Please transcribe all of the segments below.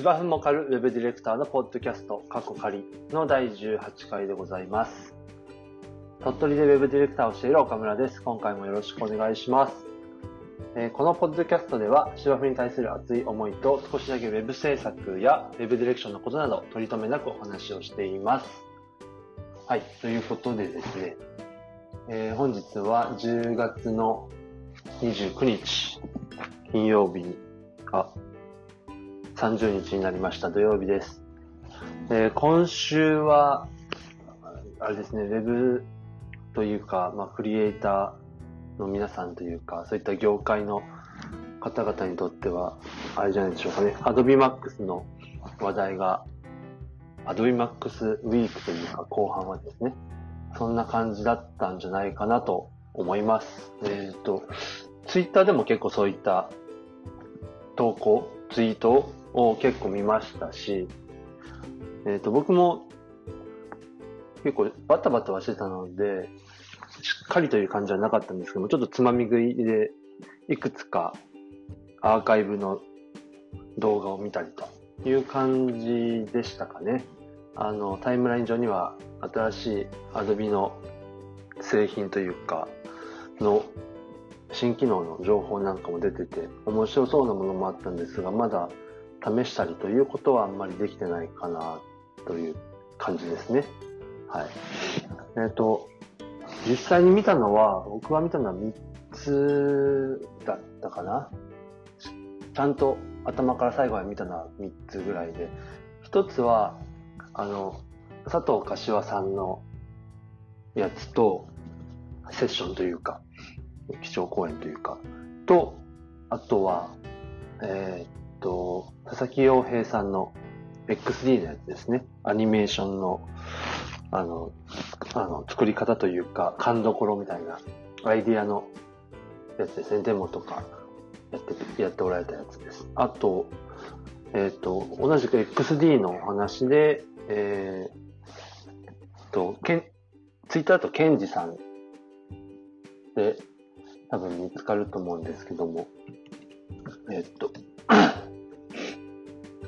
芝生も狩るウェブディレクターのポッドキャスト、過去仮の第18回でございます。鳥取でウェブディレクターをしている岡村です。今回もよろしくお願いします。えーこのポッドキャストでは芝生に対する熱い思いと少しだけウェブ制作やウェブディレクションのことなど取り留めなくお話をしています。はい、ということでですね、えー本日は10月の29日、金曜日に、あ、30日になりました土曜日です。えー今週は、あれですね、ウェブというか、まあ、クリエイターの皆さんというか、そういった業界の方々にとっては、あれじゃないでしょうかね、Adobe Max の話題が、Adobe Max ウィークというか、後半はですね、そんな感じだったんじゃないかなと思います。えっ、と、ツイッターでも結構そういった投稿、ツイートをを結構見ましたし、えっ、と、僕も結構バタバタはしてたので、しっかりという感じはなかったんですけども、ちょっとつまみ食いで、いくつかアーカイブの動画を見たりという感じでしたかね。あの、タイムライン上には新しい Adobe の製品というか、の新機能の情報なんかも出てて、面白そうなものもあったんですが、まだ試したりということはあんまりできてないかなという感じですね。はい。えっ、と、実際に見たのは、僕は見たのは3つだったかな。ちゃんと頭から最後まで見たのは3つぐらいで、1つは、あの、佐藤柏さんのやつと、セッションというか、基調講演というか、と、あとは、えーと、佐々木洋平さんの XD のやつですね。アニメーションの、あの、あの、作り方というか、勘どころみたいな、アイディアのやつですね。デモとか、やって、やっておられたやつです。あと、えーっと、同じく XD のお話で、えーっと、けん、ツイッターとケンジさんで多分見つかると思うんですけども、えっと、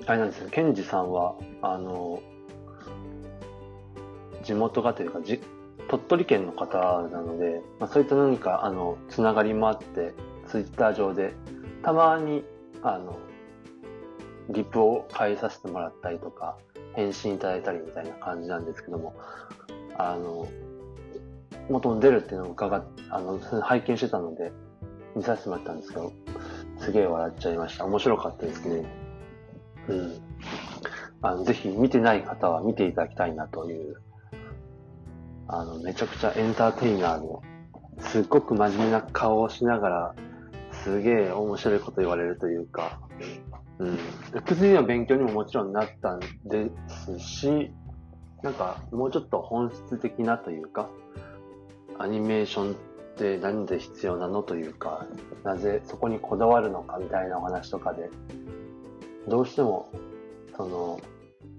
あれなんですよ、ケンジさんは、あの、地元がというか、じ鳥取県の方なので、まあ、そういった何か、あの、つながりもあって、ツイッター上で、たまに、あの、リプを返させてもらったりとか、返信いただいたりみたいな感じなんですけども、あの、元に出るっていうのを伺っ、あの、拝見してたので、見させてもらったんですけど、すげえ笑っちゃいました。面白かったですね。うん。あの、ぜひ見てない方は見ていただきたいなという、あの、めちゃくちゃエンターテイナーの、すっごく真面目な顔をしながら、すげえ面白いこと言われるというか、うん。薬の勉強にももちろんなったんですし、なんか、もうちょっと本質的なというか、アニメーションって何で必要なのというか、なぜそこにこだわるのかみたいなお話とかで、どうしても、その、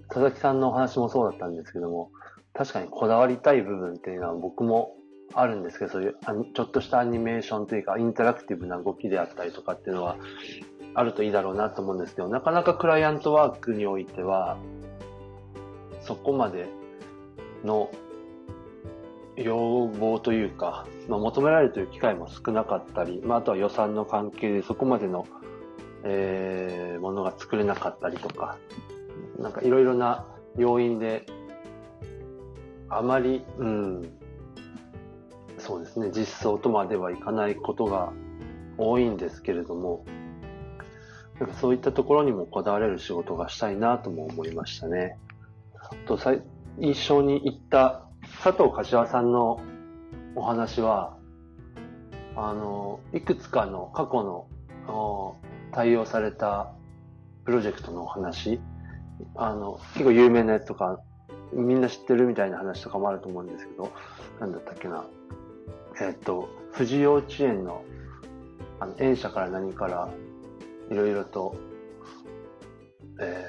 佐々木さんのお話もそうだったんですけども、確かにこだわりたい部分っていうのは僕もあるんですけど、そういうちょっとしたアニメーションというか、インタラクティブな動きであったりとかっていうのは、あるといいだろうなと思うんですけど、なかなかクライアントワークにおいては、そこまでの要望というか、まあ、求められている機会も少なかったり、まあ、あとは予算の関係でそこまでの、えーものが作れなかったりとか、なんかいろいろな要因で、あまり、うん、そうですね、実装とまではいかないことが多いんですけれども、なんかそういったところにもこだわれる仕事がしたいなとも思いましたね。あと最印象に行った佐藤柏さんのお話は、あの、いくつかの過去のお対応されたプロジェクトのお話、あの、結構有名なやつとか、みんな知ってるみたいな話とかもあると思うんですけど、なんだったっけな。えっと、富士幼稚園の、あの、園舎から何から、いろいろと、え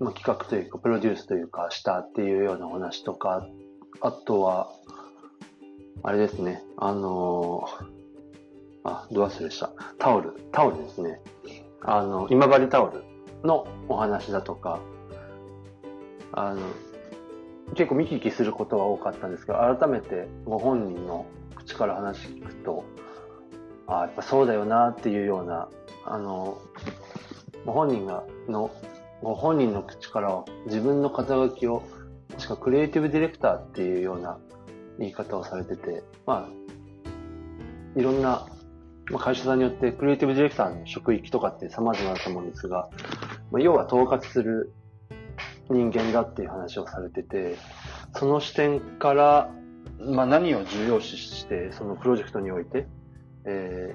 ーまあ、企画というか、プロデュースというか、したっていうようなお話とか、あとは、あれですね、あのーあ、ど忘れした。タオル、タオルですね。あの、今治タオルのお話だとか、あの、結構見聞きすることは多かったんですけど、改めてご本人の口から話聞くと、ああ、やっぱそうだよなっていうような、あの、ご本人が、の、ご本人の口から自分の肩書きを、確かクリエイティブディレクターっていうような言い方をされてて、まあ、いろんなまあ、会社さんによってクリエイティブディレクターの職域とかって様々だと思うんですが、まあ、要は統括する人間だっていう話をされてて、その視点から、まあ、何を重要視して、そのプロジェクトにおいて、え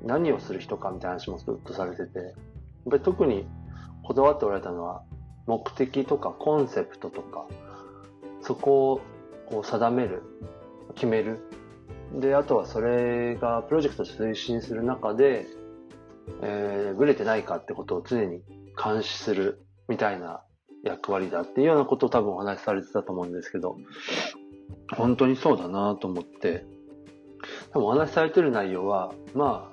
ー、何をする人かみたいな話もずっとされてて、やっぱり特にこだわっておられたのは、目的とかコンセプトとか、そこをこう定める、決めるで、あとはそれがプロジェクト推進する中で、えー、ブレてないかってことを常に監視するみたいな役割だっていうようなことを多分お話しされてたと思うんですけど、本当にそうだなと思って、多分お話しされてる内容は、まあ、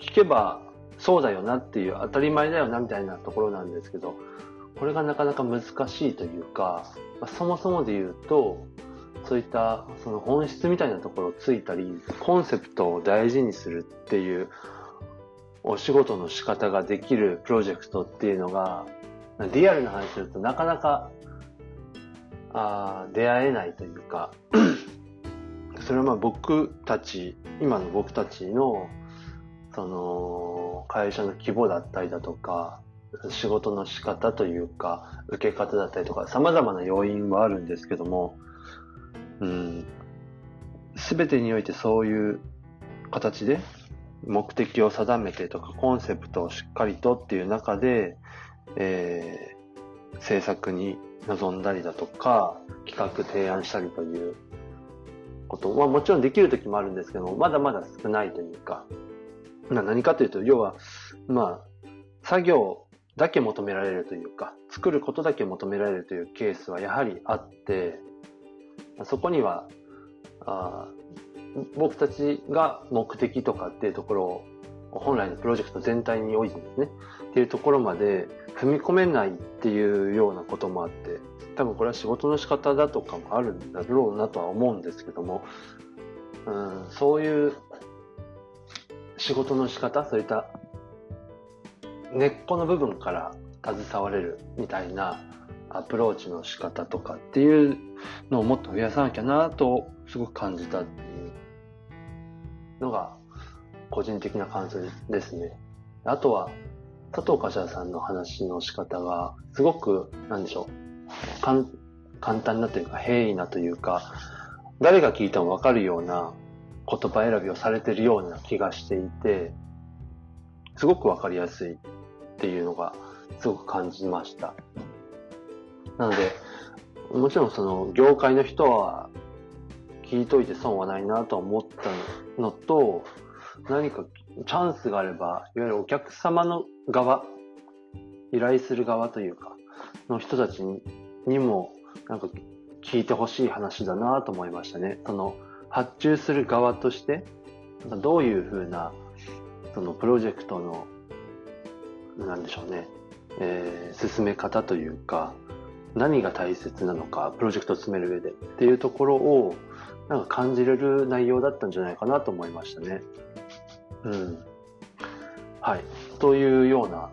聞けばそうだよなっていう当たり前だよなみたいなところなんですけど、これがなかなか難しいというか、まあ、そもそもで言うと、そういったその本質みたいなところをついたり、コンセプトを大事にするっていうお仕事の仕方ができるプロジェクトっていうのが、リアルな話するとなかなかあ出会えないというか、それはまあ僕たち、今の僕たちのその会社の規模だったりだとか、仕事の仕方というか、受け方だったりとか、様々な要因はあるんですけども、うん、全てにおいてそういう形で目的を定めてとかコンセプトをしっかりとっていう中で、えー、制作に臨んだりだとか企画提案したりということ。はもちろんできる時もあるんですけどまだまだ少ないというか。何かというと要はまあ作業だけ求められるというか作ることだけ求められるというケースはやはりあってそこには、あ僕たちが目的とかっていうところを本来のプロジェクト全体においてですね、っていうところまで踏み込めないっていうようなこともあって、多分これは仕事の仕方だとかもあるんだろうなとは思うんですけども、うん、そういう仕事の仕方、そういった根っこの部分から携われるみたいなアプローチの仕方とかっていうのをもっと増やさなきゃなとすごく感じたっていうのが個人的な感想ですね。あとは佐藤柏さんの話の仕方がすごくなんでしょう簡単なというか平易なというか誰が聞いてもわかるような言葉選びをされてるような気がしていてすごくわかりやすいっていうのがすごく感じました。なので、もちろんその業界の人は聞いといて損はないなと思ったのと、何かチャンスがあれば、いわゆるお客様の側、依頼する側というか、の人たちにも、なんか聞いてほしい話だなと思いましたね。その、発注する側として、どういうふうな、そのプロジェクトの、なんでしょうね、えー、進め方というか、何が大切なのか、プロジェクトを進める上でっていうところを、なんか感じれる内容だったんじゃないかなと思いましたね。うん。はい。というような、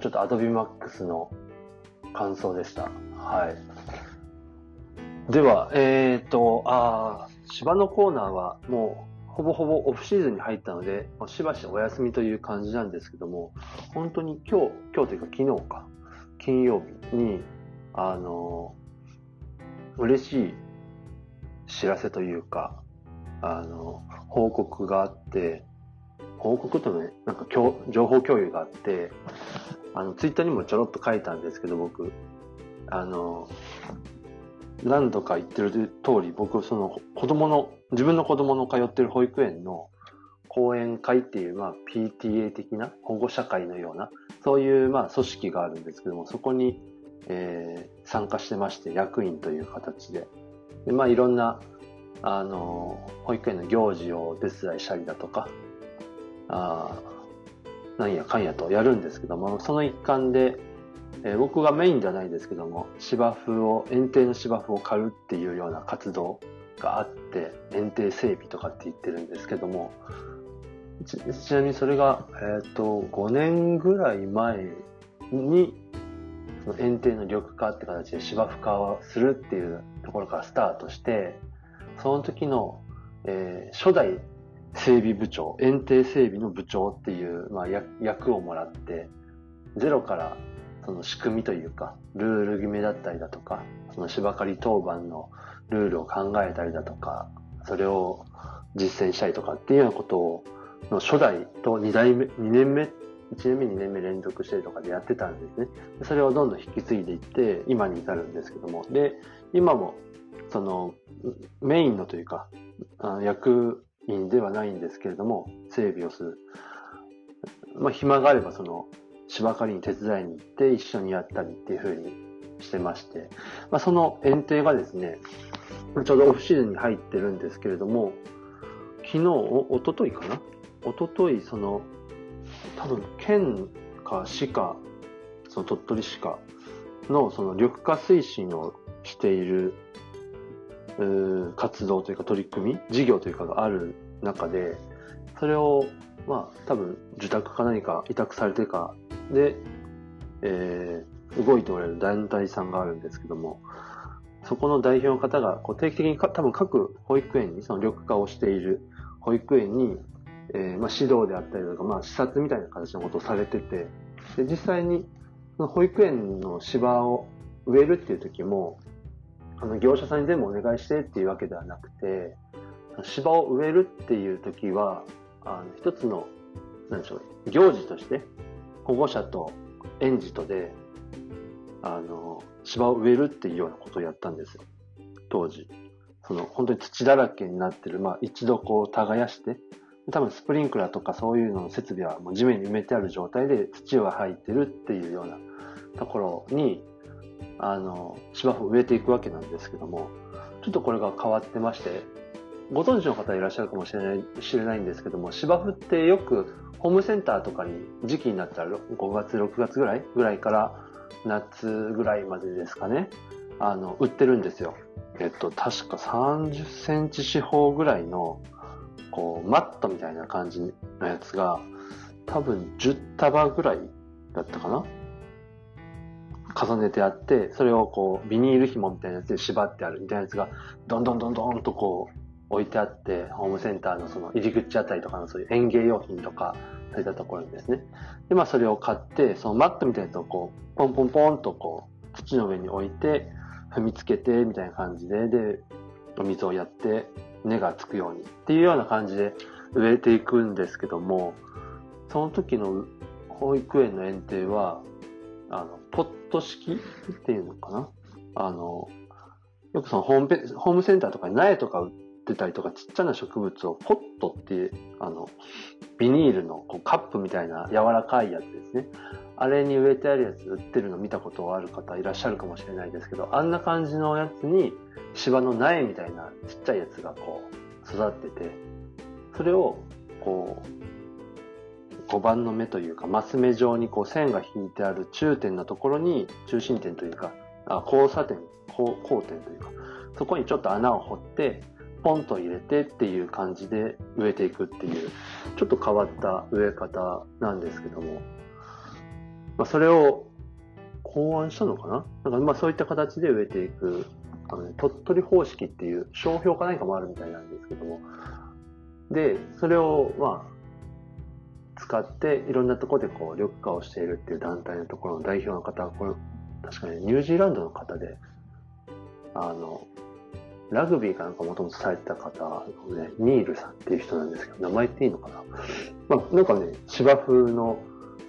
ちょっと Adobe Max の感想でした。はい。では、えっ、ー、と、あ芝のコーナーはもうほぼほぼオフシーズンに入ったので、しばしお休みという感じなんですけども、本当に今日、今日というか昨日か、金曜日に、あの、嬉しい知らせというか、あの、報告があって、報告とね、なんか情報共有があって、あの、ツイッターにもちょろっと書いたんですけど、僕、あの、何度か言ってる通り、僕、その子供の、自分の子供の通ってる保育園の講演会っていう、まあ、PTA 的な保護者会のような、そういうまあ組織があるんですけども、そこに、えー、参加してまして、役員という形で。でまあ、いろんな、あの、保育園の行事をお手伝いしたりだとか、あなんやかんやとやるんですけども、その一環で、えー、僕がメインではないですけども、芝生を、園庭の芝生を刈るっていうような活動があって、園庭整備とかって言ってるんですけども、ちちなみにそれが、え、ー、と、5年ぐらい前に、その園庭の緑化って形で芝生化をするっていうところからスタートして、その時の、えー、初代整備部長、園庭整備の部長っていう、まあ、役をもらって、ゼロからその仕組みというか、ルール決めだったりだとか、その芝刈り当番のルールを考えたりだとか、それを実践したりとかっていうようなことを、の初代と2代目、2年目、1年目、2年目連続してとかでやってたんですね。それをどんどん引き継いでいって、今に至るんですけども。で、今も、その、メインのというか、役員ではないんですけれども、整備をする。まあ、暇があれば、その、芝刈りに手伝いに行って一緒にやったりっていう風にしてまして、まあ、その園庭がですね、ちょうどオフシーズンに入ってるんですけれども、昨日、おとといかなおととい、その、多分、県か市か、その鳥取市かの、その緑化推進をしている、活動というか取り組み、事業というかがある中で、それを、まあ、多分、受託か何か委託されてかで、えー、動いておられる団体さんがあるんですけども、そこの代表の方がこう定期的に多分各保育園にその緑化をしている保育園に、えー、まあ、指導であったりとか、まあ、視察みたいな形のことをされてて、で実際に保育園の芝を植えるっていう時も、あの業者さんに全部お願いしてっていうわけではなくて、芝を植えるっていう時は、あの一つの、なんでしょう、行事として保護者と園児とで、あの、芝を植えるっていうようなことをやったんですよ。当時。その、本当に土だらけになってる、まあ一度こう耕して、多分スプリンクラーとかそういうのの設備はもう地面に埋めてある状態で土が入ってるっていうようなところに、あの、芝生を植えていくわけなんですけども、ちょっとこれが変わってまして、ご存知の方いらっしゃるかもしれない、知れないんですけども、芝生ってよくホームセンターとかに時期になったら5月、6月ぐらいぐらいから夏ぐらいまでですかね。あの、売ってるんですよ。えっと、確か30センチ四方ぐらいの、こう、マットみたいな感じのやつが、多分10束ぐらいだったかな？重ねてあって、それをこう、ビニール紐みたいなやつで縛ってあるみたいなやつが、どんどんどんどんとこう、置いてあって、ホームセンターのその入り口あたりとかのそういう園芸用品とか、そういったところにですね。で、まあそれを買って、そのマットみたいなやつをこう、ポンポンポンとこう、土の上に置いて、踏みつけて、みたいな感じで、で、お水をやって、根がつくようにっていうような感じで植えていくんですけども、その時の保育園の園庭は、あの、ポット式っていうのかな？あの、よくそのホームペホームセンターとかに苗とか売ってたりとか、ちっちゃな植物をポットっていう、あの、ビニールのこうカップみたいな柔らかいやつですね。あれに植えてあるやつ売ってるの見たことある方いらっしゃるかもしれないですけど、あんな感じのやつに芝の苗みたいなちっちゃいやつがこう育ってて、それをこう、5番の目というか、マス目状にこう線が引いてある中点のところに、中心点というか、あ交差点、交交点というか、そこにちょっと穴を掘って、ポンと入れてっていう感じで植えていくっていう、ちょっと変わった植え方なんですけども、まあ、それを考案したのかな？なんかまあそういった形で植えていく、あのね、鳥取方式っていう商標か何かもあるみたいなんですけども、で、それをまあ、使っていろんなところでこう緑化をしているっていう団体のところの代表の方は、これ、確かにニュージーランドの方で、あの、ラグビーかなんかもともとされてた方のね、ニールさんっていう人なんですけど、名前っていいのかな？まあ、なんかね、芝生の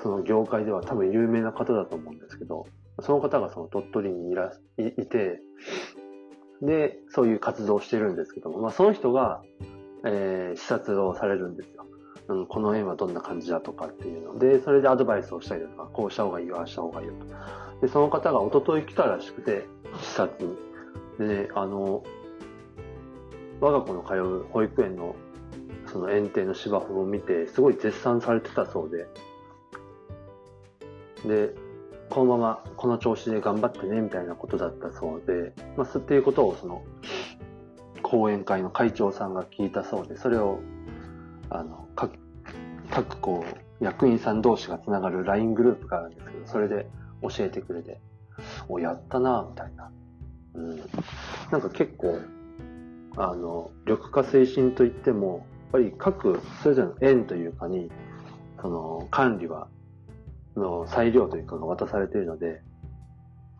その業界では多分有名な方だと思うんですけど、その方がその鳥取にいらいいて、で、そういう活動をしてるんですけども、まあその人が、えー、視察をされるんですよ。うん、この園はどんな感じだとかっていうので、それでアドバイスをしたりとか、こうした方がいいよ、ああした方がいいよと。で、その方が一昨日来たらしくて、視察に。でね、あの、我が子の通う保育園のその園庭の芝生を見て、すごい絶賛されてたそうで、で、このままこの調子で頑張ってねみたいなことだったそうで、まあ、っていうことをその講演会の会長さんが聞いたそうで、それをあの各各こう役員さん同士がつながる LINE グループがあるんですけど、それで教えてくれて、お、やったなみたいな。うん。なんか結構、あの、緑化推進といっても、やっぱり各それぞれの園というかに、その管理はの裁量というかが渡されているので、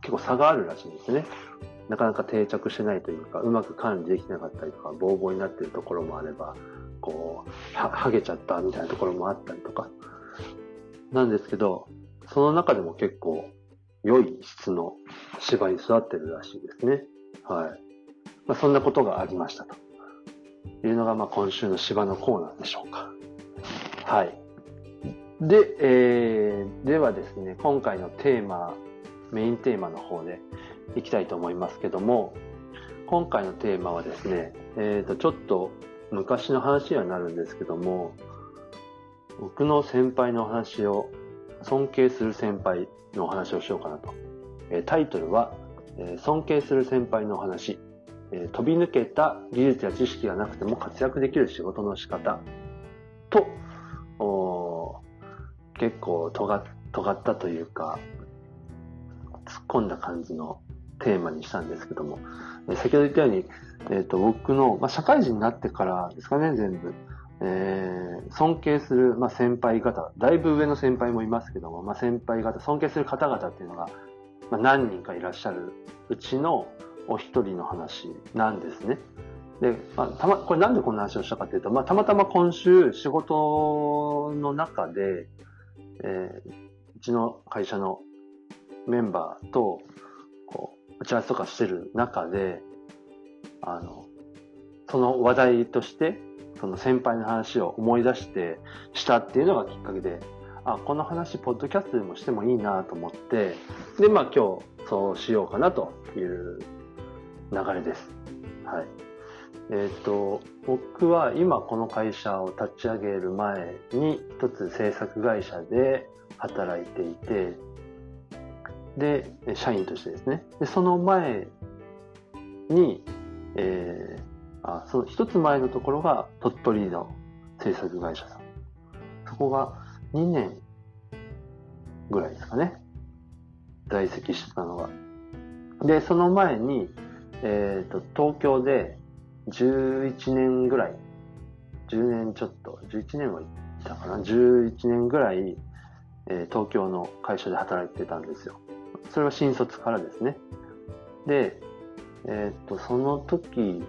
結構差があるらしいんですね。なかなか定着してないというか、うまく管理できなかったりとか、ボーボーになっているところもあれば、こう、は、げちゃったみたいなところもあったりとか、なんですけど、その中でも結構良い質の芝に育ってるらしいですね。はい。まあ、そんなことがありましたというのが、まあ、今週の芝のコーナーでしょうか。はい。で、えー、ではですね、今回のテーマ、メインテーマの方でいきたいと思いますけども、今回のテーマはですね、え、ー、と、ちょっと昔の話にはなるんですけども、僕の先輩の話を、尊敬する先輩のお話をしようかなと。えー、タイトルは、えー、尊敬する先輩のお話、え飛び抜けた技術や知識がなくても活躍できる仕事の仕方と、結構尖尖ったというか、突っ込んだ感じのテーマにしたんですけども、え先ほど言ったように、えっ、ー、と、僕の、まあ、社会人になってからですかね、全部。えー、尊敬する、まあ、先輩方、だいぶ上の先輩もいますけども、まあ、先輩方、尊敬する方々っていうのが、まあ、何人かいらっしゃるうちのお一人の話なんですね。で、まあ、たま、これなんでこんな話をしたかというと、まあ、たまたま今週仕事の中で、えー、うちの会社のメンバーと、こう、打ち合わせとかしてる中で、あの、その話題として、その先輩の話を思い出してしたっていうのがきっかけで、あ、この話、ポッドキャストでもしてもいいなと思って、で、まあ今日、そうしようかなという流れです。はい。えっ、ー、と、僕は今この会社を立ち上げる前に一つ制作会社で働いていて、で、社員としてですね。で、その前に、えー、あ、その一つ前のところが鳥取の制作会社さん。そこが2年ぐらいですかね。在籍してたのが。で、その前に、えっ、ー、と、東京で11年ぐらい、10年ちょっと、11年はいったかな、11年ぐらい、えー、東京の会社で働いてたんですよ。それは新卒からですね。で、えー、っと、その時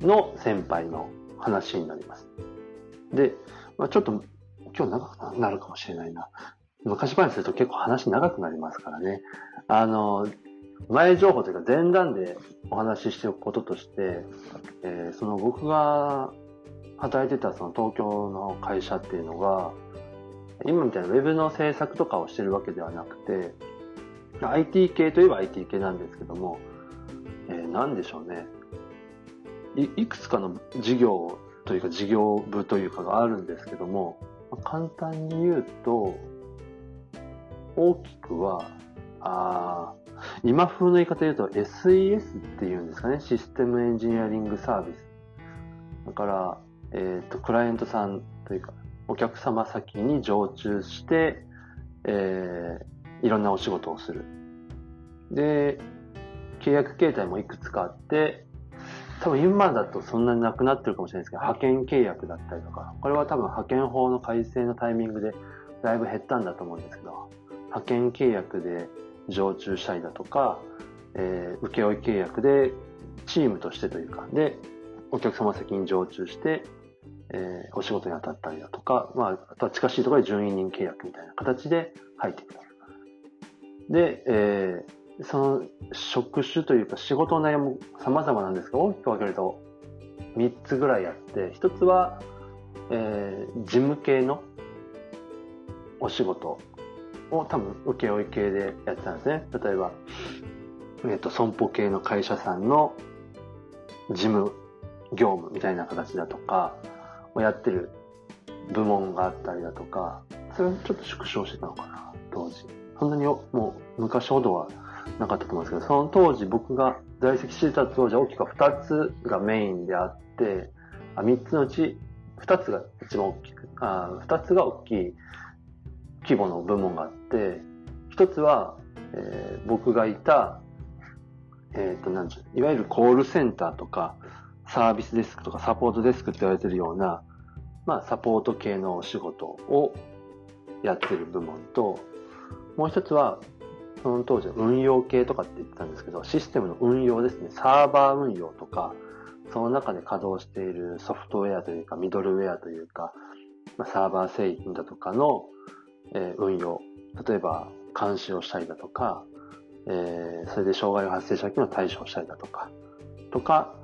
の先輩の話になります。で、まあ、ちょっと今日長くなるかもしれないな。昔話すると結構話長くなりますからね。あの、前情報というか前段でお話ししておくこととして、えー、その僕が働いてたその東京の会社っていうのが、今みたいなウェブの制作とかをしてるわけではなくて、IT 系といえば IT 系なんですけども、えー、何でしょうねい。いくつかの事業というか事業部というかがあるんですけども、簡単に言うと、大きくは、あ今風の言い方で言うと SES っていうんですかね。システムエンジニアリングサービス。だから、えっ、ー、と、クライアントさんというか、お客様先に常駐して、えー、いろんなお仕事をする。で、契約形態もいくつかあって、多分今だとそんなになくなってるかもしれないですけど、派遣契約だったりとか、これは多分派遣法の改正のタイミングでだいぶ減ったんだと思うんですけど、派遣契約で常駐したりだとか、えー、請負契約でチームとしてというか、で、お客様責任常駐して、えー、お仕事に当たったりだとか、まあ、あとは近しいところで準委任契約みたいな形で入ってくと。で、えー、その職種というか仕事の内容も様々なんですが、大きく分けると3つぐらいあって、1つは、えー、事務系のお仕事を多分請負系でやってたんですね。例えば、えっ、と、損保系の会社さんの事務業務みたいな形だとか、をやってる部門があったりだとか、それをちょっと縮小してたのかな、当時。そんなにもう昔ほどはなかったと思うんですけど、その当時僕が在籍してた当時は大きく2つがメインであって、あ3つのうち2つが一番大きく、あ2つが大きい規模の部門があって、1つは、えー、僕がいた、えっ、ー、と、なんいわゆるコールセンターとか、サービスデスクとかサポートデスクって言われてるような、まあ、サポート系のお仕事をやってる部門と、もう一つは、その当時は運用系とかって言ってたんですけど、システムの運用ですね。サーバー運用とか、その中で稼働しているソフトウェアというか、ミドルウェアというか、ま、サーバー製品だとかの、えー、運用。例えば、監視をしたりだとか、えー、それで障害が発生した時の対処をしたりだとか、とか、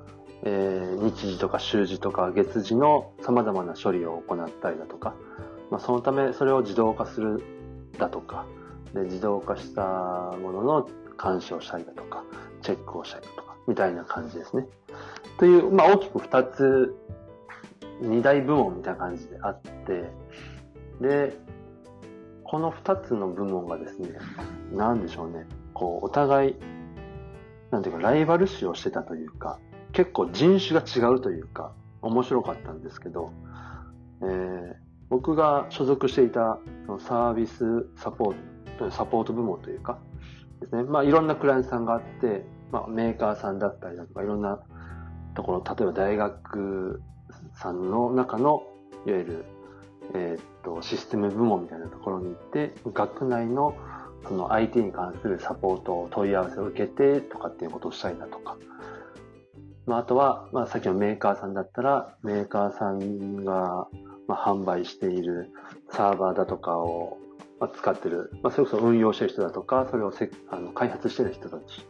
えー、日時とか週時とか月時の様々な処理を行ったりだとか、まあ、そのためそれを自動化するだとか、で自動化したものの監視をしたりだとか、チェックをしたりだとか、みたいな感じですね。という、まあ大きく二つ、二大部門みたいな感じであって、で、この二つの部門がですね、なんでしょうね、こう、お互い、なんていうか、ライバル視をしてたというか、結構人種が違うというか、面白かったんですけど、えー、僕が所属していたそのサービスサポート、サポート部門というか、ですね。まあいろんなクライアントさんがあって、まあメーカーさんだったりだとか、いろんなところ、例えば大学さんの中の、いわゆる、えー、っと、システム部門みたいなところに行って、学内のその IT に関するサポート、問い合わせを受けてとかっていうことをしたいなとか、まあ、あとは、まあ、さっきのメーカーさんだったら、メーカーさんが、まあ、販売しているサーバーだとかを、まあ、使ってる、まあ、それこそ運用してる人だとか、それをせあの開発してる人たち。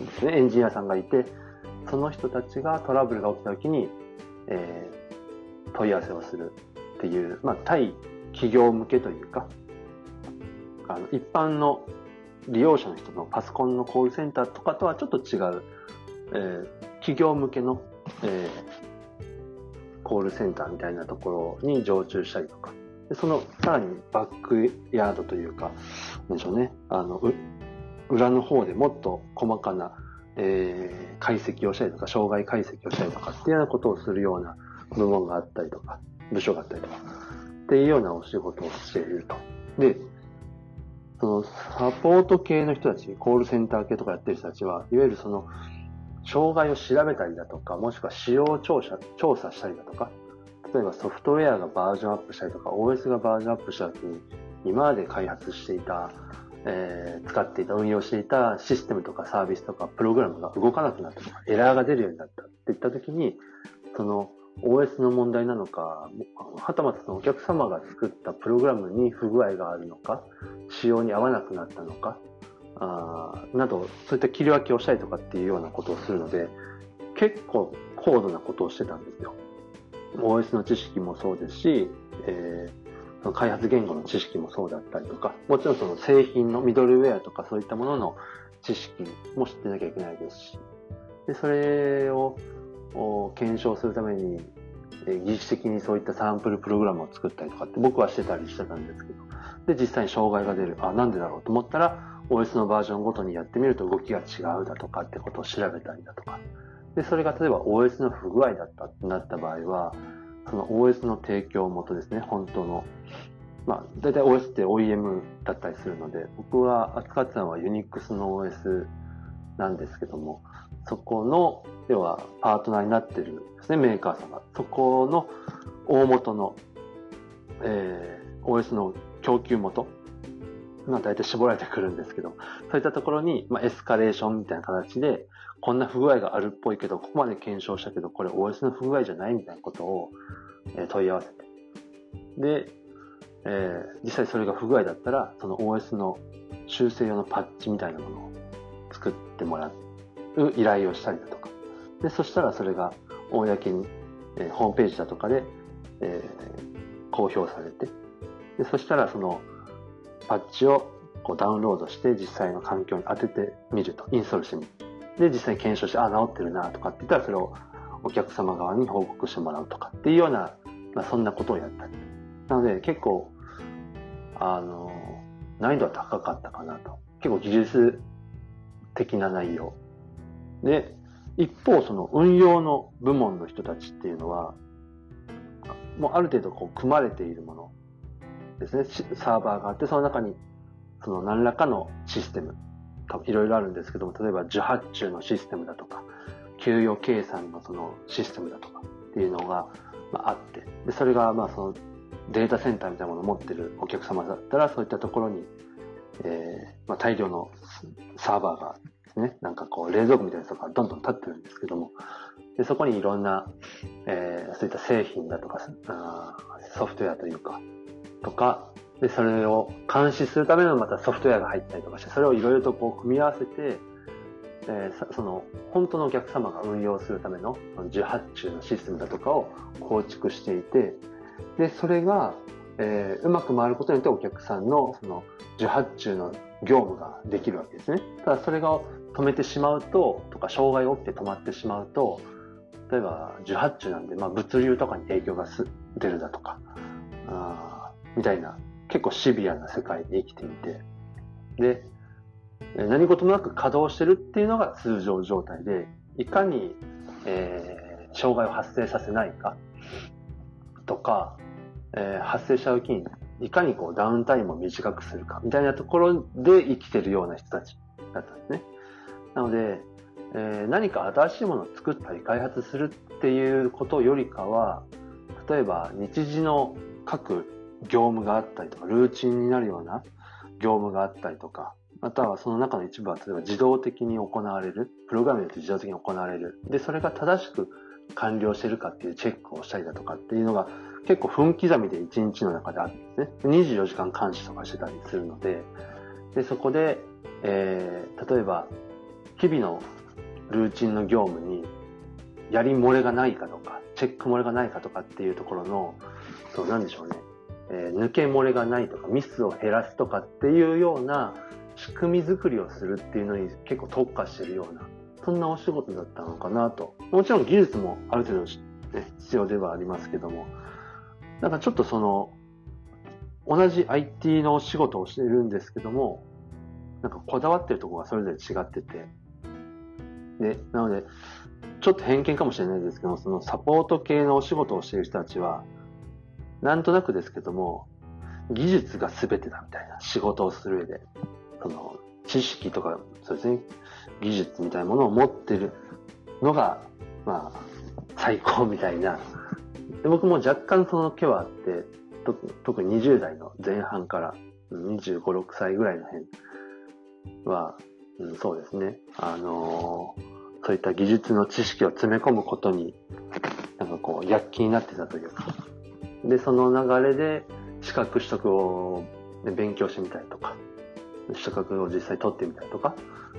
ですね、エンジニアさんがいて、その人たちがトラブルが起きた時に、えー、問い合わせをする。っていう、まあ、対企業向けというか、あの一般の利用者の人のパソコンのコールセンターとかとはちょっと違う、えー、企業向けの、えー、コールセンターみたいなところに常駐したりとか、でそのさらにバックヤードというか、なんでしょうね、あの、裏の方でもっと細かな、えー、解析をしたりとか、障害解析をしたりとかっていうようなことをするような部門があったりとか、部署があったりとか、っていうようなお仕事をしていると。で、そのサポート系の人たち、コールセンター系とかやってる人たちは、いわゆるその障害を調べたりだとか、もしくは使用調査調査したりだとか、例えばソフトウェアがバージョンアップしたりとか、OS がバージョンアップした時に、今まで開発していた、えー、使っていた、運用していたシステムとかサービスとかプログラムが動かなくなったとか、エラーが出るようになったっていった時に、その OS の問題なのか、はたまたそのお客様が作ったプログラムに不具合があるのか、仕様に合わなくなったのか、あなど、そういった切り分けをしたりとかっていうようなことをするので、結構高度なことをしてたんですよ。OS の知識もそうですし、えー、その開発言語の知識もそうだったりとか、もちろんその製品のミドルウェアとかそういったものの知識も知ってなきゃいけないですし、でそれをを検証するために、えー、技術的にそういったサンプルプログラムを作ったりとかって僕はしてたりしてたんですけど、で、実際に障害が出る。あ、なんでだろうと思ったら、OS のバージョンごとにやってみると動きが違うだとかってことを調べたりだとか。で、それが例えば OS の不具合だったってなった場合は、その OS の提供元ですね、本当の。まあ、大体 OS って OEM だったりするので、僕は扱ってたのは Unix の OS なんですけども、そこの、要はパートナーになってるんですね、メーカーさんが。そこの大元の、えー、OS の供給元まあ大体絞られてくるんですけど、そういったところに、まあ、エスカレーションみたいな形で、こんな不具合があるっぽいけど、ここまで検証したけど、これ OS の不具合じゃないみたいなことを、え問い合わせて。で、えー、実際それが不具合だったら、その OS の修正用のパッチみたいなものを作ってもらう依頼をしたりだとか。で、そしたらそれが公に、えー、ホームページだとかで、えー、公表されて、で、そしたらそのパッチをこうダウンロードして実際の環境に当ててみると、インストールしてみる。で、実際に検証して、あ、治ってるなとかって言ったら、それをお客様側に報告してもらうとかっていうような、まあ、そんなことをやったり。なので、結構、あの、難易度は高かったかなと。結構技術的な内容。で、一方その運用の部門の人たちっていうのは、もうある程度こう組まれているものですね。サーバーがあって、その中にその何らかのシステム、いろいろあるんですけども、例えば受発注のシステムだとか、給与計算のそのシステムだとかっていうのが、あ、って、で、それがまあそのデータセンターみたいなものを持ってるお客様だったら、そういったところに、えー、まあ、大量のサーバーがですね、なんかこう冷蔵庫みたいなやつがどんどん立ってるんですけども、でそこにいろんな、えー、そういった製品だとかあ、ソフトウェアというか、とか、で、それを監視するためのまたソフトウェアが入ったりとかして、それをいろいろとこう組み合わせて、えー、その本当のお客様が運用するための受発注のシステムだとかを構築していて、で、それが、えー、うまく回ることによってお客さんのその受発注の業務ができるわけですね。ただそれが止めてしまうと、とか障害が起きて止まってしまうと、例えば受発注なんで、まあ、物流とかに影響が出るだとか、あみたいな結構シビアな世界で生きていて、で、何事もなく稼働してるっていうのが通常状態で、いかに、えー、障害を発生させないかとか、えー、発生した時にいかにこうダウンタイムを短くするかみたいなところで生きてるような人たちだったんですね。なので、えー、何か新しいものを作ったり開発するっていうことよりかは、例えば日時の各業務があったりとか、ルーチンになるような業務があったりとか、またはその中の一部は例えば自動的に行われる、プログラムによって自動的に行われる。で、それが正しく完了してるかっていうチェックをしたりだとかっていうのが結構分刻みで1日の中であるんですね。24時間監視とかしてたりするので、で、そこで、えー、例えば、日々のルーチンの業務にやり漏れがないかとか、チェック漏れがないかとかっていうところの、そう、なんでしょうね。えー、抜け漏れがないとか、ミスを減らすとかっていうような仕組み作りをするっていうのに結構特化してるような、そんなお仕事だったのかなと。もちろん技術もある程度、ね、必要ではありますけども、なんかちょっとその、同じ IT のお仕事をしてるんですけども、なんかこだわってるところがそれぞれ違ってて、で、なので、ちょっと偏見かもしれないですけど、そのサポート系のお仕事をしている人たちは、なんとなくですけども、技術が全てだみたいな仕事をする上で、その知識とか、そうですね、技術みたいなものを持ってるのが、まあ、最高みたいな。で僕も若干その気はあって、と特に20代の前半から25、6歳ぐらいの辺は、うん、そうですね、あのー、そういった技術の知識を詰め込むことに、なんかこう、躍起になってたというか、で、その流れで資格取得を、ね、勉強してみたりとか、資格を実際取ってみたりとか、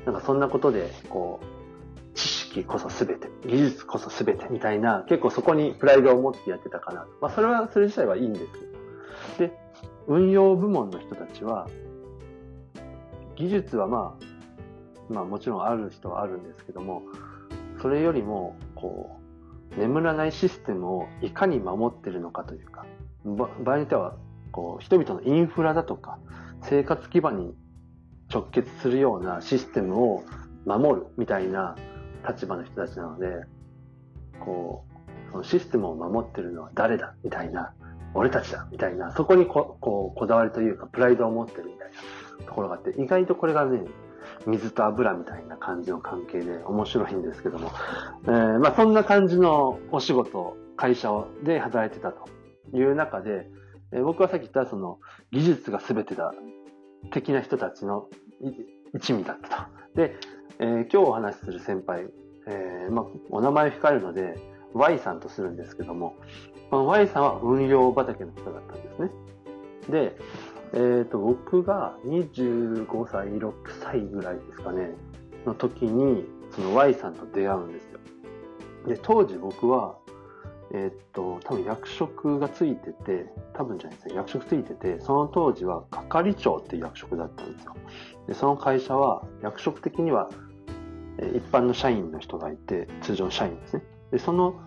なんかそんなことで、こう、知識こそ全て、技術こそ全てみたいな、結構そこにプライドを持ってやってたかな。まあそれは、それ自体はいいんです。で、運用部門の人たちは、技術はまあ、まあもちろんある人はあるんですけども、それよりも、こう、眠らないシステムをいかに守ってるのかというか、場合によっては、こう、人々のインフラだとか、生活基盤に直結するようなシステムを守るみたいな立場の人たちなので、こう、そのシステムを守ってるのは誰だみたいな、俺たちだみたいな、そこにここうこだわりというか、プライドを持ってるみたいなところがあって、意外とこれがね、水と油みたいな感じの関係で面白いんですけども、えー、まあそんな感じのお仕事、会社で働いてたという中で、えー、僕はさっき言ったその技術が全てだ的な人たちの一味だったと。で、えー、今日お話しする先輩、え、まあお名前を控えるので Y さんとするんですけども、この Y さんは運用畑の人だったんですね。で、えっ、ー、と、僕が25歳、6歳ぐらいですかね、の時に、その Y さんと出会うんですよ。で、当時僕は、えっ、ー、と、多分役職がついてて、多分じゃないですね、役職ついてて、その当時は係長っていう役職だったんですよ。で、その会社は、役職的には、一般の社員の人がいて、通常の社員ですね。で、その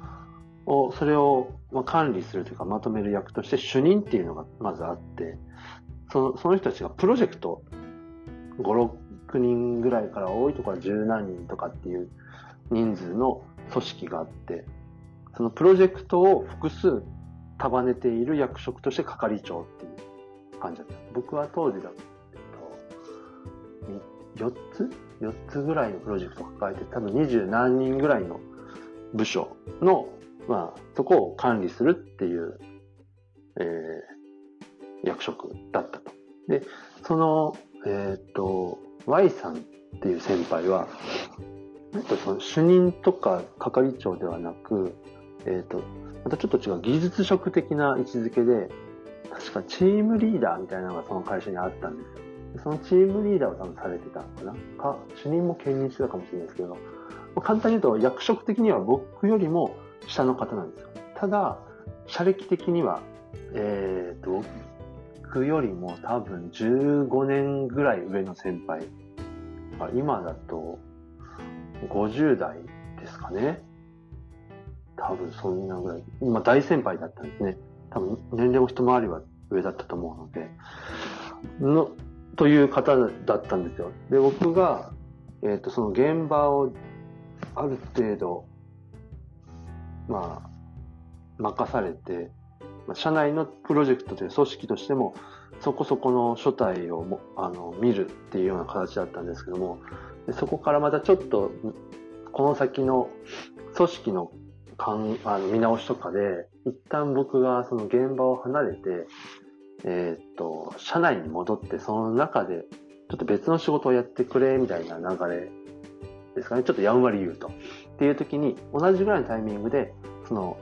を、それを管理するというかまとめる役として主任っていうのがまずあって、その、その人たちがプロジェクト、5、6人ぐらいから多いところは十何人とかっていう人数の組織があって、そのプロジェクトを複数束ねている役職として係長っていう感じだった。僕は当時だと、4つ ?4 つぐらいのプロジェクトを抱えて、多分二十何人ぐらいの部署の、まあ、そこを管理するっていう、えー、役職だったと。で、その、えっ、ー、と、Y さんっていう先輩は、えっと、その主任とか係長ではなく、えっ、ー、と、またちょっと違う技術職的な位置づけで、確かチームリーダーみたいなのがその会社にあったんですよ。そのチームリーダーを多分されてたのかなか、主任も兼任してたかもしれないですけど、簡単に言うと役職的には僕よりも下の方なんですよ。ただ、社歴的には、えっ、ー、と、僕よりも多分15年ぐらい上の先輩。今だと50代ですかね。多分そんなぐらい。今大先輩だったんですね。多分年齢も一回りは上だったと思うので。の、という方だったんですよ。で、僕が、えっ、ー、と、その現場をある程度、まあ、任されて、社内のプロジェクトという組織としても、そこそこの書体をもあの見るっていうような形だったんですけども、そこからまたちょっと、この先の組織のかんあの見直しとかで、一旦僕がその現場を離れて、えー、っと、社内に戻って、その中で、ちょっと別の仕事をやってくれ、みたいな流れですかね。ちょっとやんわり言うと。っていう時に、同じぐらいのタイミングで、その、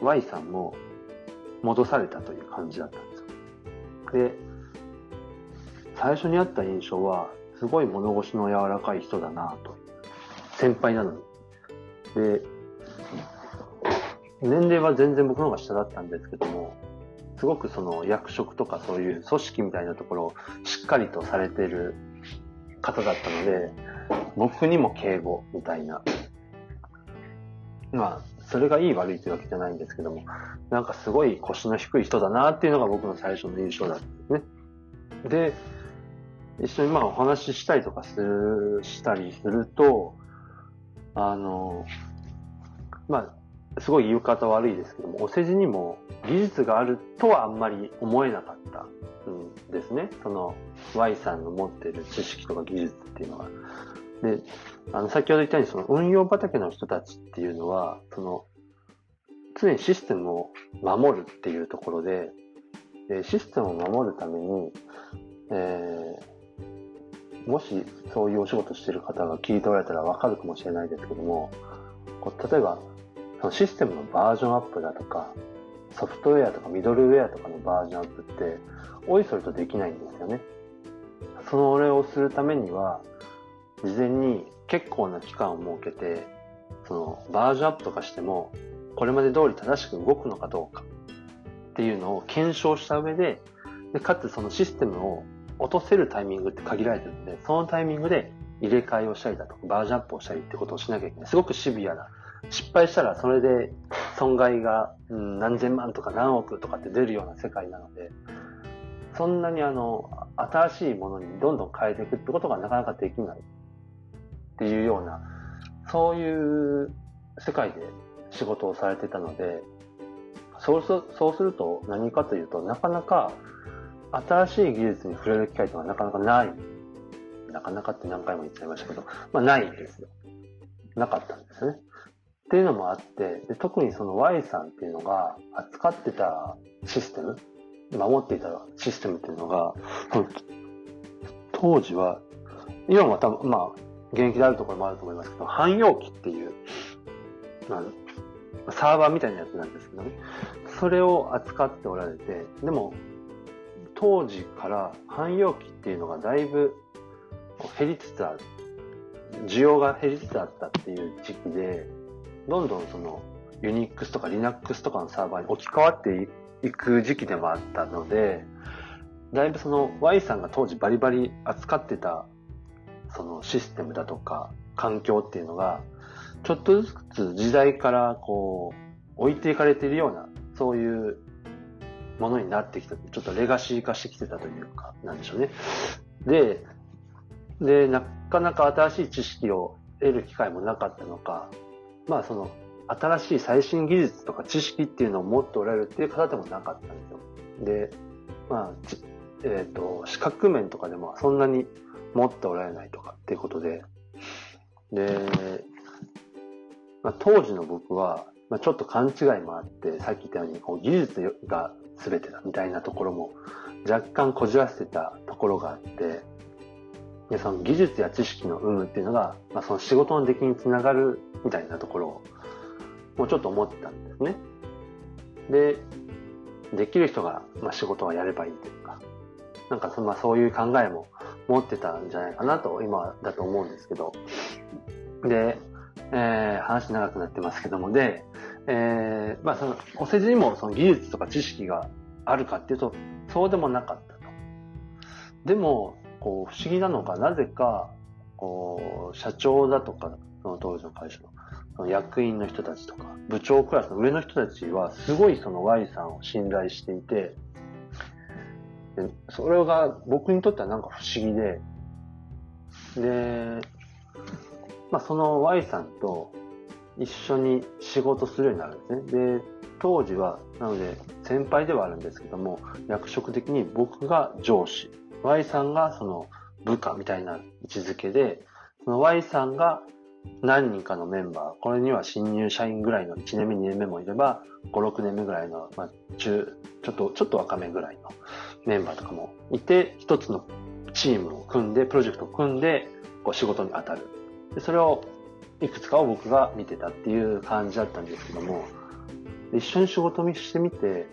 Y さんも戻されたという感じだったんですよ。で、最初にあった印象は、すごい物腰の柔らかい人だなと。先輩なのに。で、年齢は全然僕の方が下だったんですけども、すごくその役職とかそういう組織みたいなところをしっかりとされてる方だったので、僕にも敬語みたいな。まあ、それがいい悪いというわけじゃないんですけども、なんかすごい腰の低い人だなっていうのが僕の最初の印象だったんですね。で、一緒にまあお話ししたりとかする、したりすると、あの、まあ、すごい言い方悪いですけども、お世辞にも技術があるとはあんまり思えなかったんですね。その Y さんの持ってる知識とか技術っていうのは。で、あの、先ほど言ったようにその運用畑の人たちっていうのは、その、常にシステムを守るっていうところで、でシステムを守るために、えー、もしそういうお仕事してる方が聞いておられたらわかるかもしれないですけども、こう例えば、そのシステムのバージョンアップだとか、ソフトウェアとかミドルウェアとかのバージョンアップって、おいそれとできないんですよね。それをするためには、事前に結構な期間を設けて、そのバージョンアップとかしても、これまで通り正しく動くのかどうかっていうのを検証した上で、でかつそのシステムを落とせるタイミングって限られてるので、そのタイミングで入れ替えをしたりだとか、バージョンアップをしたりってことをしなきゃいけない。すごくシビアな。失敗したらそれで損害が、何千万とか何億とかって出るような世界なので、そんなにあの、新しいものにどんどん変えていくってことがなかなかできないっていうような、そういう世界で仕事をされてたので、そうすそうすると何かというと、なかなか新しい技術に触れる機会というのはなかなかない。なかなかって何回も言っちゃいましたけど、まあないんですよ。なかったんですね。っていうのもあって、で特にその Y さんっていうのが扱ってたシステム、守っていたシステムっていうのが、当時は、今も多分、まあ、現役であるところもあると思いますけど、汎用機っていう、まあ、サーバーみたいなやつなんですけどね。それを扱っておられて、でも、当時から汎用機っていうのがだいぶ減りつつある。需要が減りつつあったっていう時期で、どんどんそのユニックスとか Linux とかのサーバーに置き換わっていく時期でもあったので、だいぶその Y さんが当時バリバリ扱ってたそのシステムだとか環境っていうのが、ちょっとずつ時代からこう、置いていかれているような、そういうものになってきた。ちょっとレガシー化してきてたというか、なんでしょうね。で、で、なかなか新しい知識を得る機会もなかったのか、まあその、新しい最新技術とか知識っていうのを持っておられるっていう方でもなかったんですよ。で、まあ、えっ、ー、と、資格面とかでもそんなに持っておられないとかっていうことで、で、まあ、当時の僕は、まあ、ちょっと勘違いもあって、さっき言ったようにこう技術が全てだみたいなところも若干こじらせてたところがあって、でその技術や知識の有無っていうのが、まあ、その仕事の出来につながるみたいなところをもうちょっと思ってたんですね。で、できる人が、まあ、仕事はやればいいというか、なんかそ,、まあ、そういう考えも持ってたんじゃないかなと今だと思うんですけど、で、えー、話長くなってますけども、で、えー、まあその、お世辞にもその技術とか知識があるかっていうと、そうでもなかったと。でも、こう、不思議なのが、なぜか、こう、社長だとか、その当時の会社の、その役員の人たちとか、部長クラスの上の人たちは、すごいその Y さんを信頼していて、でそれが僕にとってはなんか不思議で、で、まあその Y さんと一緒に仕事するようになるんですね。で、当時は、なので先輩ではあるんですけども、役職的に僕が上司、Y さんがその部下みたいな位置づけで、その Y さんが何人かのメンバー、これには新入社員ぐらいの1年目、2年目もいれば、5、6年目ぐらいの、まあ、中、ちょっと、ちょっと若めぐらいのメンバーとかもいて、一つのチームを組んで、プロジェクトを組んで、こう仕事に当たる。でそれを、いくつかを僕が見てたっていう感じだったんですけども、一緒に仕事をしてみて、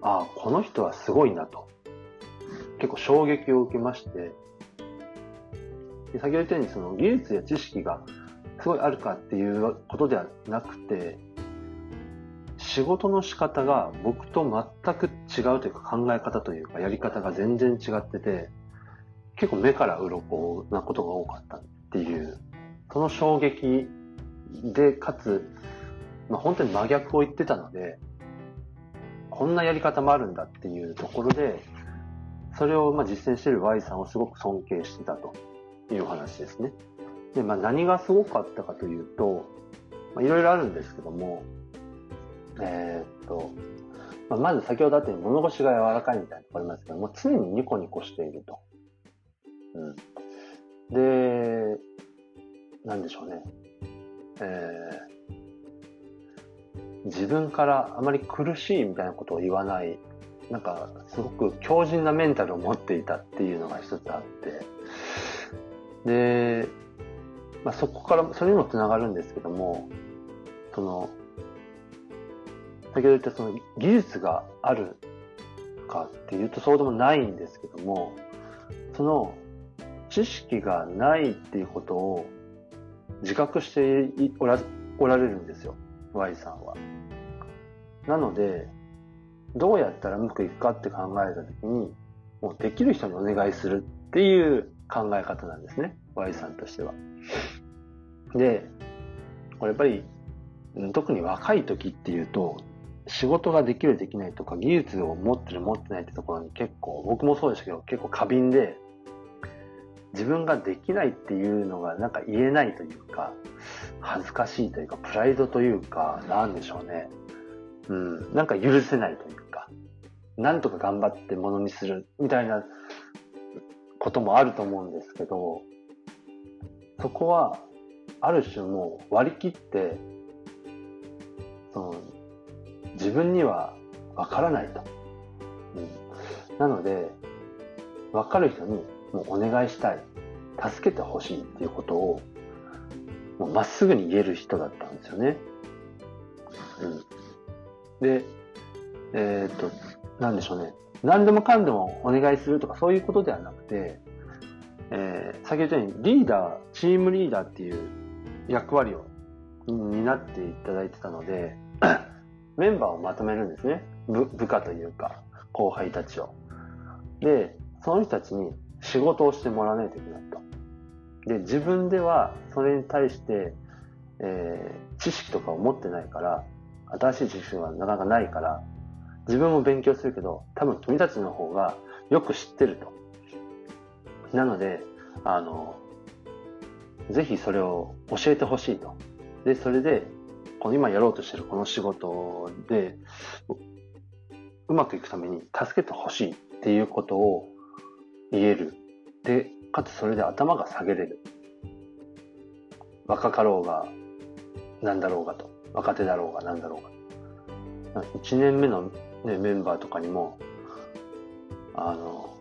ああ、この人はすごいなと。結構衝撃を受けまして、先ほど言ったようにその技術や知識がすごいあるかっていうことではなくて、仕事の仕方が僕と全く違うというか考え方というかやり方が全然違ってて、結構目から鱗なことが多かったっていう、その衝撃で、かつ、まあ、本当に真逆を言ってたので、こんなやり方もあるんだっていうところで、それをまあ実践してる Y さんをすごく尊敬してたという話ですね。で、まあ何がすごかったかというと、いろいろあるんですけども、えー、っと、まあ、まず先ほどあったように物腰が柔らかいみたいなところありますけども、常にニコニコしていると。うん。で、なんでしょうね。えー、自分からあまり苦しいみたいなことを言わないなんか、すごく強靭なメンタルを持っていたっていうのが一つあって、で、まあ、そこから、それにもつながるんですけども、その、先ほど言ったその技術があるかっていうとそうでもないんですけども、その知識がないっていうことを自覚しておらおられるんですよ、Y さんは。なので、どうやったらうまくいくかって考えたときに、もうできる人にお願いするっていう考え方なんですね。Y さんとしては。で、これやっぱり、特に若い時っていうと、仕事ができるできないとか、技術を持ってる持ってないってところに結構、僕もそうでしたけど、結構過敏で、自分ができないっていうのがなんか言えないというか、恥ずかしいというか、プライドというか、なんでしょうね。うん、なんか許せないというか、なんとか頑張ってものにするみたいなこともあると思うんですけど、そこは、ある種もう割り切って、自分にはわからないと。うん、なので、わかる人にもうお願いしたい。助けてほしいっていうことを、もうまっすぐに言える人だったんですよね。うん。で、えっ、と、なんでしょうね。何でもかんでもお願いするとかそういうことではなくて、えー、先ほど言ったようにリーダー、チームリーダーっていう役割を担っていただいてたので、メンバーをまとめるんですね。部部下というか、後輩たちを。で、その人たちに仕事をしてもらわないといけないと。で、自分ではそれに対して、えー、知識とかを持ってないから、新しい知識がなかなかないから、自分も勉強するけど、多分君たちの方がよく知ってると。なので、あの、ぜひそれを教えてほしいと。で、それで、この今やろうとしてるこの仕事で、うまくいくために助けてほしいっていうことを言える。で、かつそれで頭が下げれる。若かろうが、なんだろうがと。若手だろうが、なんだろうが。1年目の、ね、メンバーとかにも、あの、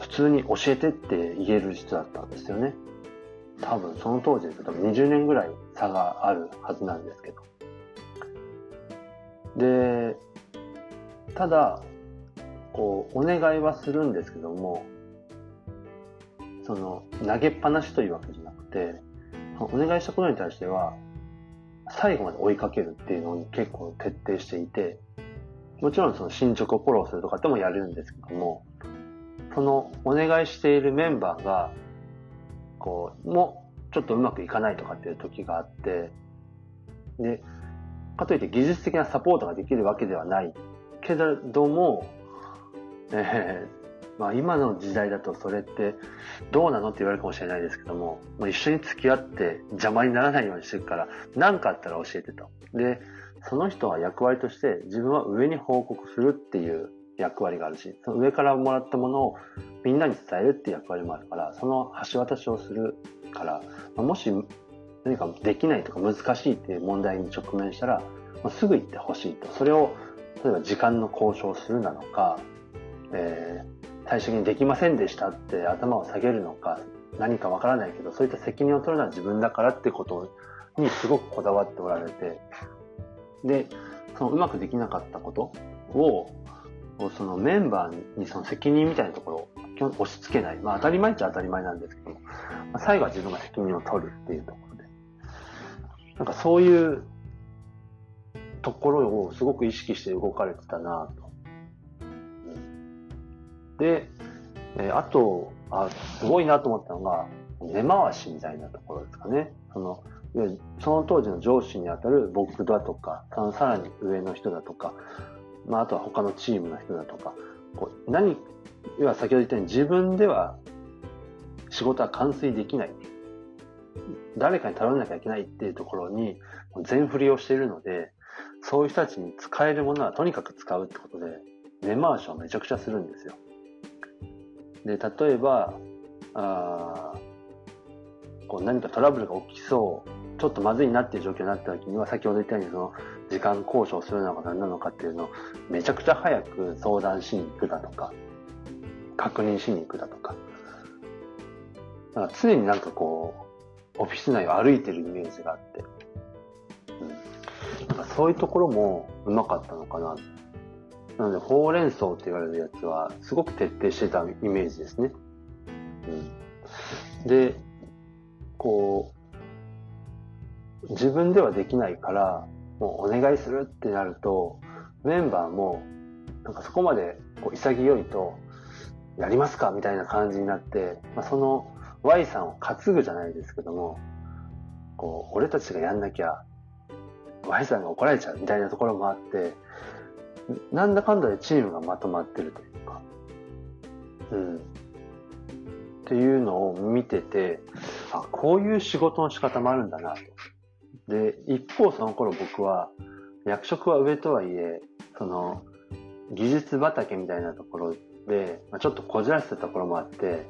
普通に教えてって言える人だったんですよね。多分その当時です多分20年ぐらい差があるはずなんですけど。で、ただ、こう、お願いはするんですけども、その、投げっぱなしというわけじゃなくて、お願いしたことに対しては、最後まで追いかけるっていうのに結構徹底していて、もちろんその進捗をフォローするとかってもやるんですけども、そのお願いしているメンバーが、こう、もうちょっとうまくいかないとかっていう時があって、で、かといって技術的なサポートができるわけではないけれども、えー、まあ今の時代だとそれってどうなのって言われるかもしれないですけども、もう一緒に付き合って邪魔にならないようにしてるから、何かあったら教えてと。で、その人は役割として自分は上に報告するっていう役割があるし、その上からもらったものをみんなに伝えるっていう役割もあるから、その橋渡しをするから、もし何かできないとか難しいっていう問題に直面したらま、すぐ言ってほしいと。それを、例えば時間の交渉をするなのか、えー、最終的にできませんでしたって頭を下げるのか、何かわからないけど、そういった責任を取るのは自分だからってことにすごくこだわっておられて、で、そのうまくできなかったことを、そのメンバーにその責任みたいなところを押し付けない。まあ当たり前っちゃ当たり前なんですけど、まあ、最後は自分が責任を取るっていうところで。なんかそういうところをすごく意識して動かれてたなと。で、えあと、あ、すごいなと思ったのが、根回しみたいなところですかね。その、その当時の上司にあたる僕だとか、そのさらに上の人だとか、まあ、あとは他のチームの人だとか、こう何、要は先ほど言ったように自分では仕事は完遂できない。誰かに頼らなきゃいけないっていうところに全振りをしているので、そういう人たちに使えるものはとにかく使うってことで、根回しをめちゃくちゃするんですよ。で、例えば、あこう何かトラブルが起きそう、ちょっとまずいなっていう状況になった時には、先ほど言ったようにその時間交渉するのか何なのかっていうのをめちゃくちゃ早く相談しに行くだとか、確認しに行くだとか。だか常になんかこう、オフィス内を歩いてるイメージがあって、うん、なんかそういうところもうまかったのかな。なので、ほうれん草って言われるやつは、すごく徹底してたイメージですね。うん、で、こう、自分ではできないから、もうお願いするってなると、メンバーも、なんかそこまでこう潔いと、やりますかみたいな感じになって、まあ、その Y さんを担ぐじゃないですけども、こう、俺たちがやんなきゃ、Y さんが怒られちゃうみたいなところもあって、なんだかんだでチームがまとまってるというか、うん。っていうのを見てて、あ、こういう仕事の仕方もあるんだなと。で、一方その頃僕は、役職は上とはいえ、その、技術畑みたいなところで、まあ、ちょっとこじらせたところもあって、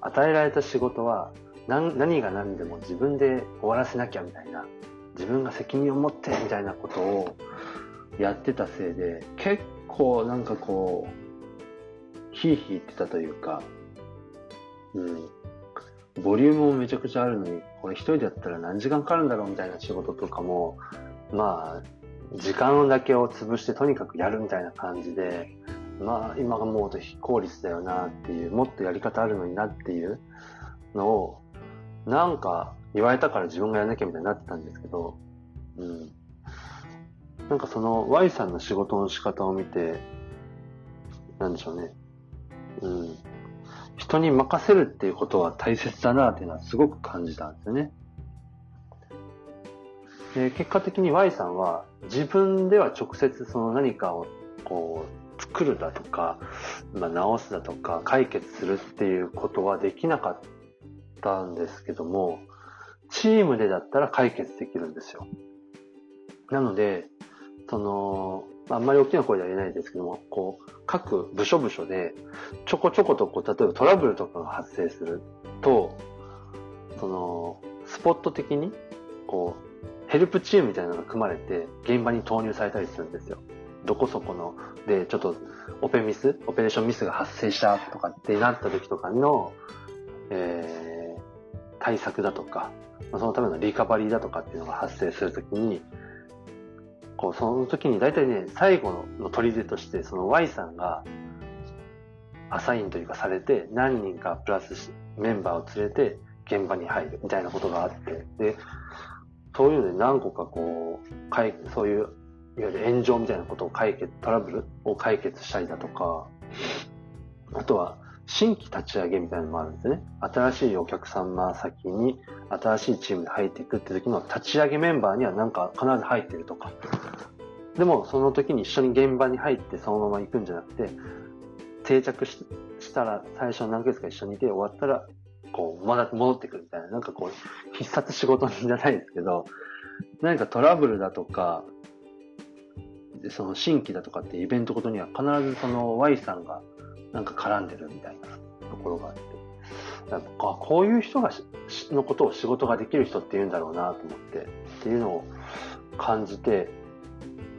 与えられた仕事は何何が何でも自分で終わらせなきゃみたいな、自分が責任を持ってみたいなことをやってたせいで、結構なんかこう、ヒーヒー言ってたというか、うん、ボリュームもめちゃくちゃあるのに、これ一人でやったら何時間かかるんだろうみたいな仕事とかも、まあ、時間だけを潰してとにかくやるみたいな感じで、まあ今が思うと非効率だよなっていう、もっとやり方あるのになっていうのを、なんか言われたから自分がやらなきゃみたいになってたんですけど、うん。なんかその Y さんの仕事の仕方を見て、なんでしょうね。うん。人に任せるっていうことは大切だなっていうのはすごく感じたんですよね。で結果的に Y さんは自分では直接その何かをこう、作るだとか、まあ、直すだとか、解決するっていうことはできなかったんですけども、チームでだったら解決できるんですよ。なので、その、あんまり大きな声では言えないですけども、こう、各部署部署で、ちょこちょことこう、例えばトラブルとかが発生すると、その、スポット的に、こう、ヘルプチームみたいなのが組まれて、現場に投入されたりするんですよ。どこそこの、で、ちょっと、オペミス、オペレーションミスが発生したとかってなった時とかの、えー、対策だとか、そのためのリカバリーだとかっていうのが発生するときに、こう、その時に大体ね、最後の砦として、その Y さんが、アサインというかされて、何人かプラスメンバーを連れて現場に入るみたいなことがあって、で、そういうので何個かこう、そういう、いわゆる炎上みたいなことを解決、トラブルを解決したりだとか、あとは、新規立ち上げみたいなのもあるんですね。新しいお客様先に新しいチームに入っていくって時の立ち上げメンバーにはなんか必ず入ってるとか。でもその時に一緒に現場に入ってそのまま行くんじゃなくて、定着したら最初何ヶ月か一緒にいて終わったらこう、まだ戻ってくるみたいな、なんかこう、必殺仕事じゃないですけど、何かトラブルだとか、その新規だとかってイベントごとには必ずその Y さんがなんか絡んでるみたいなところがあって、やっぱこういう人がのことを仕事ができる人って言うんだろうなと思って、っていうのを感じて、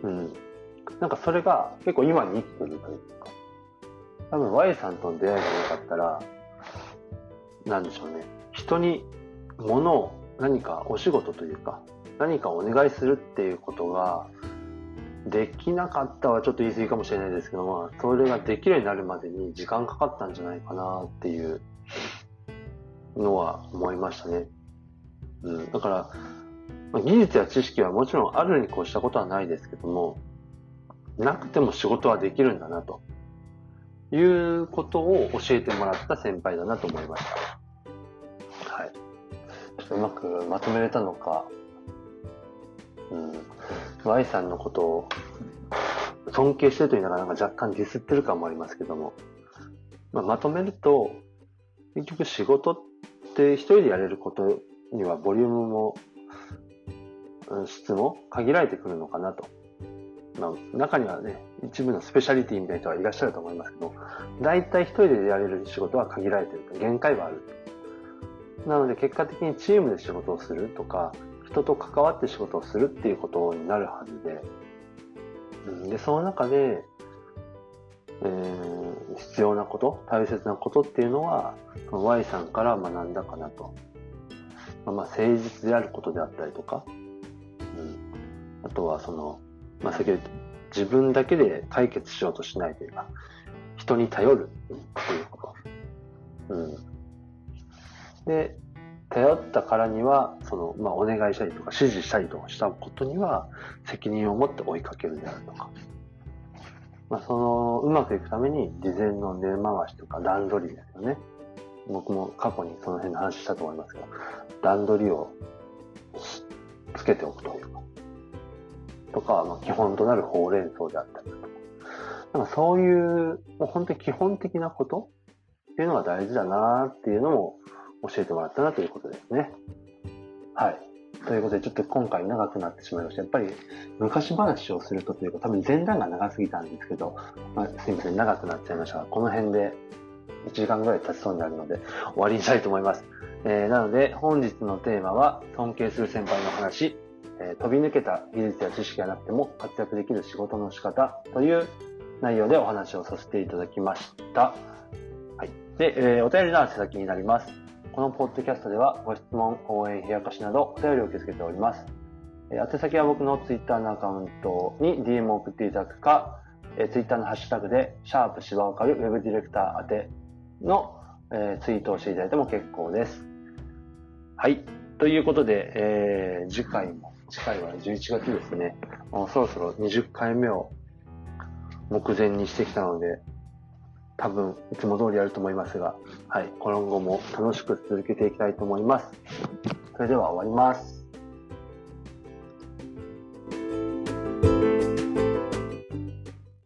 うん。なんかそれが結構今に生きてるというか、多分 Y さんとの出会いがなかったら、なんでしょうね。人に物を何かお仕事というか、何かお願いするっていうことが、できなかったはちょっと言い過ぎかもしれないですけど、まあ、それができるようになるまでに時間かかったんじゃないかなっていうのは思いましたね。うん。だから、まあ、技術や知識はもちろんあるに越したことはないですけども、なくても仕事はできるんだなと。いうことを教えてもらった先輩だなと思いました。はい。うまくまとめれたのか、うん。Y さんのことを尊敬してると言いながらなんか若干ディスってる感もありますけども、まあ、まとめると、結局仕事って一人でやれることにはボリュームも、質も限られてくるのかなと。まあ、中にはね、一部のスペシャリティみたいな人はいらっしゃると思いますけど、大体一人でやれる仕事は限られてる、限界がある。なので結果的にチームで仕事をするとか、人と関わって仕事をするっていうことになるはずで、うん、で、その中で、えー、必要なこと、大切なことっていうのは、の Y さんから学んだかなと。まあ、まあ、誠実であることであったりとか、うん、あとはその、まあ、先ほど自分だけで解決しようとしないというか、人に頼るっていうこと。うん。で、頼ったからには、その、まあ、お願いしたりとか、指示したりとかしたことには、責任を持って追いかけるであるとか。まあ、その、うまくいくために、事前の根回しとか段取りですよね。僕も過去にその辺の話したと思いますけど、段取りをつけておくというか。とか、まあ、基本となるほうれん草であったりとか。なんかそういう、もう本当に基本的なことっていうのが大事だなっていうのも教えてもらったなということですね。はい。ということで、ちょっと今回長くなってしまいました。やっぱり昔話をするとというか、多分前段が長すぎたんですけど、まあ、すいません、長くなっちゃいましたが、この辺で1時間ぐらい経ちそうになるので、終わりにしたいと思います。えー、なので、本日のテーマは、尊敬する先輩の話、えー、飛び抜けた技術や知識がなくても活躍できる仕事の仕方という内容でお話をさせていただきました。はい。で、えー、お便りの宛先になります。このポッドキャストではご質問、応援、冷やかしなどお便りを受け付けております。えー、宛先は僕の Twitter のアカウントに DM を送っていただくか、えー、Twitter のハッシュタグで、シャープ芝岡る Web ディレクター宛ての、えー、ツイートをしていただいても結構です。はい。ということで、えー、次回も、次回は11月ですね。もうそろそろ20回目を目前にしてきたので、多分、いつも通りやると思いますが、はい、今後も楽しく続けていきたいと思います。それでは終わります。